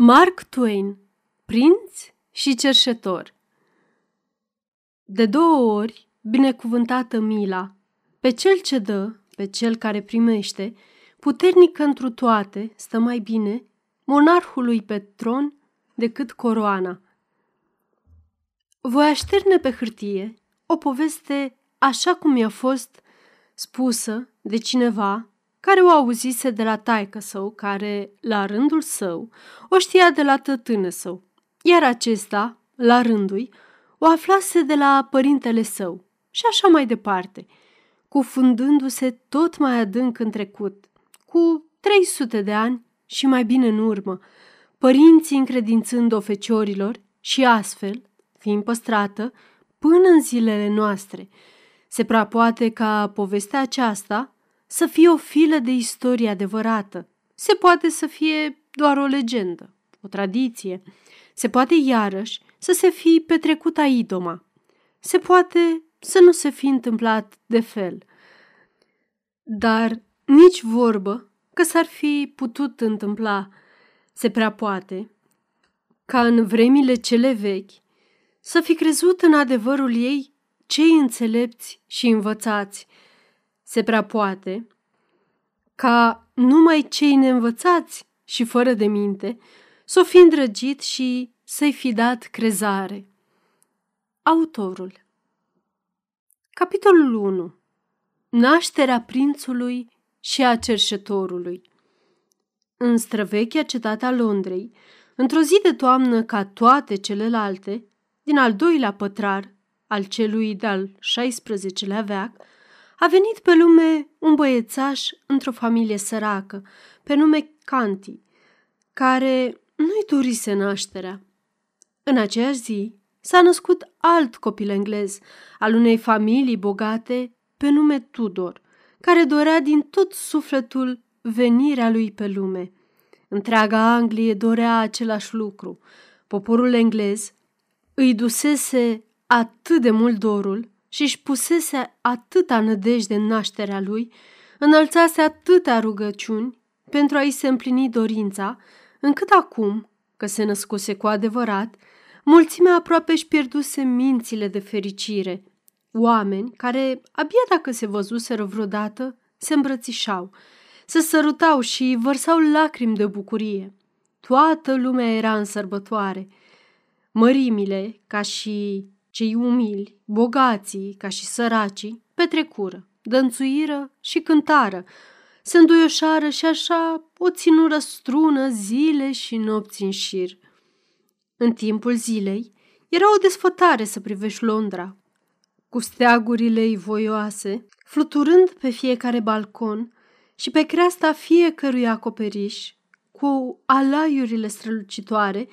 Mark Twain, prinț și cerșetor De două ori, binecuvântată mila, pe cel ce dă, pe cel care primește, puternic întru toate, stă mai bine, monarhului pe tron decât coroana. Voi așterne pe hârtie o poveste așa cum mi-a fost spusă de cineva care o auzise de la taică său, care, la rândul său, o știa de la tătână său, iar acesta, la rândul, o aflase de la părintele său și așa mai departe, cufundându-se tot mai adânc în trecut, cu 300 de ani și mai bine în urmă, părinții încredințând-o feciorilor și astfel, fiind păstrată, până în zilele noastre. Se prea poate ca povestea aceasta să fie o filă de istorie adevărată. Se poate să fie doar o legendă, o tradiție. Se poate iarăși să se fi petrecut aidoma. Se poate să nu se fi întâmplat de fel. Dar nici vorbă că s-ar fi putut întâmpla. Se prea poate ca în vremile cele vechi să fi crezut în adevărul ei cei înțelepți și învățați – se prea poate ca numai cei neînvățați și fără de minte să o fi îndrăgit și să-i fi dat crezare. Autorul. Capitolul 1 Nașterea prințului și a cerșetorului. În străvechea cetatea Londrei, într-o zi de toamnă ca toate celelalte, din al doilea pătrar al celui de-al 16-lea veac, a venit pe lume un băiețaș într-o familie săracă, pe nume Canti, care nu-i durise nașterea. În aceeași zi s-a născut alt copil englez al unei familii bogate pe nume Tudor, care dorea din tot sufletul venirea lui pe lume. Întreaga Anglie dorea același lucru. Poporul englez îi dusese atât de mult dorul și își pusese atâta nădejde în nașterea lui, înălțase atâtea rugăciuni pentru a-i se împlini dorința, încât acum, că se născuse cu adevărat, mulțimea aproape își pierduse mințile de fericire. Oameni care, abia dacă se văzuseră vreodată, se îmbrățișau, se sărutau și vărsau lacrimi de bucurie. Toată lumea era în sărbătoare. Mărimile, ca și cei umili, bogații ca și săracii, petrecură, dănțuiră și cântară, se înduioșară și așa o ținură strună zile și nopți în șir. În timpul zilei era o desfătare să privești Londra, cu steagurile voioase, fluturând pe fiecare balcon și pe creasta fiecărui acoperiș, cu alaiurile strălucitoare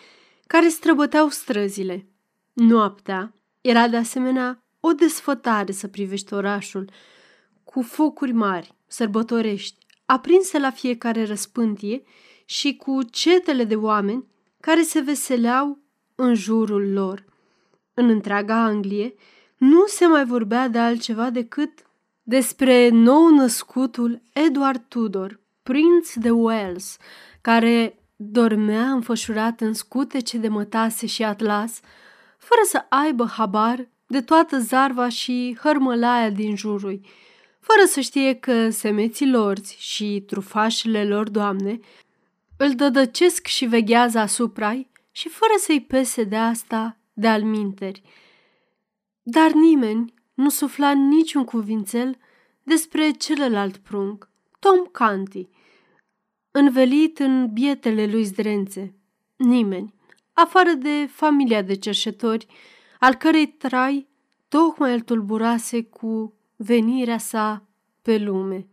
care străbăteau străzile. Noaptea, era de asemenea o desfătare să privești orașul, cu focuri mari, sărbătorești, aprinse la fiecare răspântie și cu cetele de oameni care se veseleau în jurul lor. În întreaga Anglie nu se mai vorbea de altceva decât despre nou născutul Edward Tudor, prinț de Wales, care dormea înfășurat în scutece de mătase și atlas, fără să aibă habar de toată zarva și hărmălaia din jurul, fără să știe că semeții lorți și trufașele lor doamne îl dădăcesc și veghează asupra și fără să-i pese de asta de alminteri. Dar nimeni nu sufla niciun cuvințel despre celălalt prunc, Tom Canty, învelit în bietele lui zdrențe. Nimeni afară de familia de cerșetori, al cărei trai tocmai îl tulburase cu venirea sa pe lume.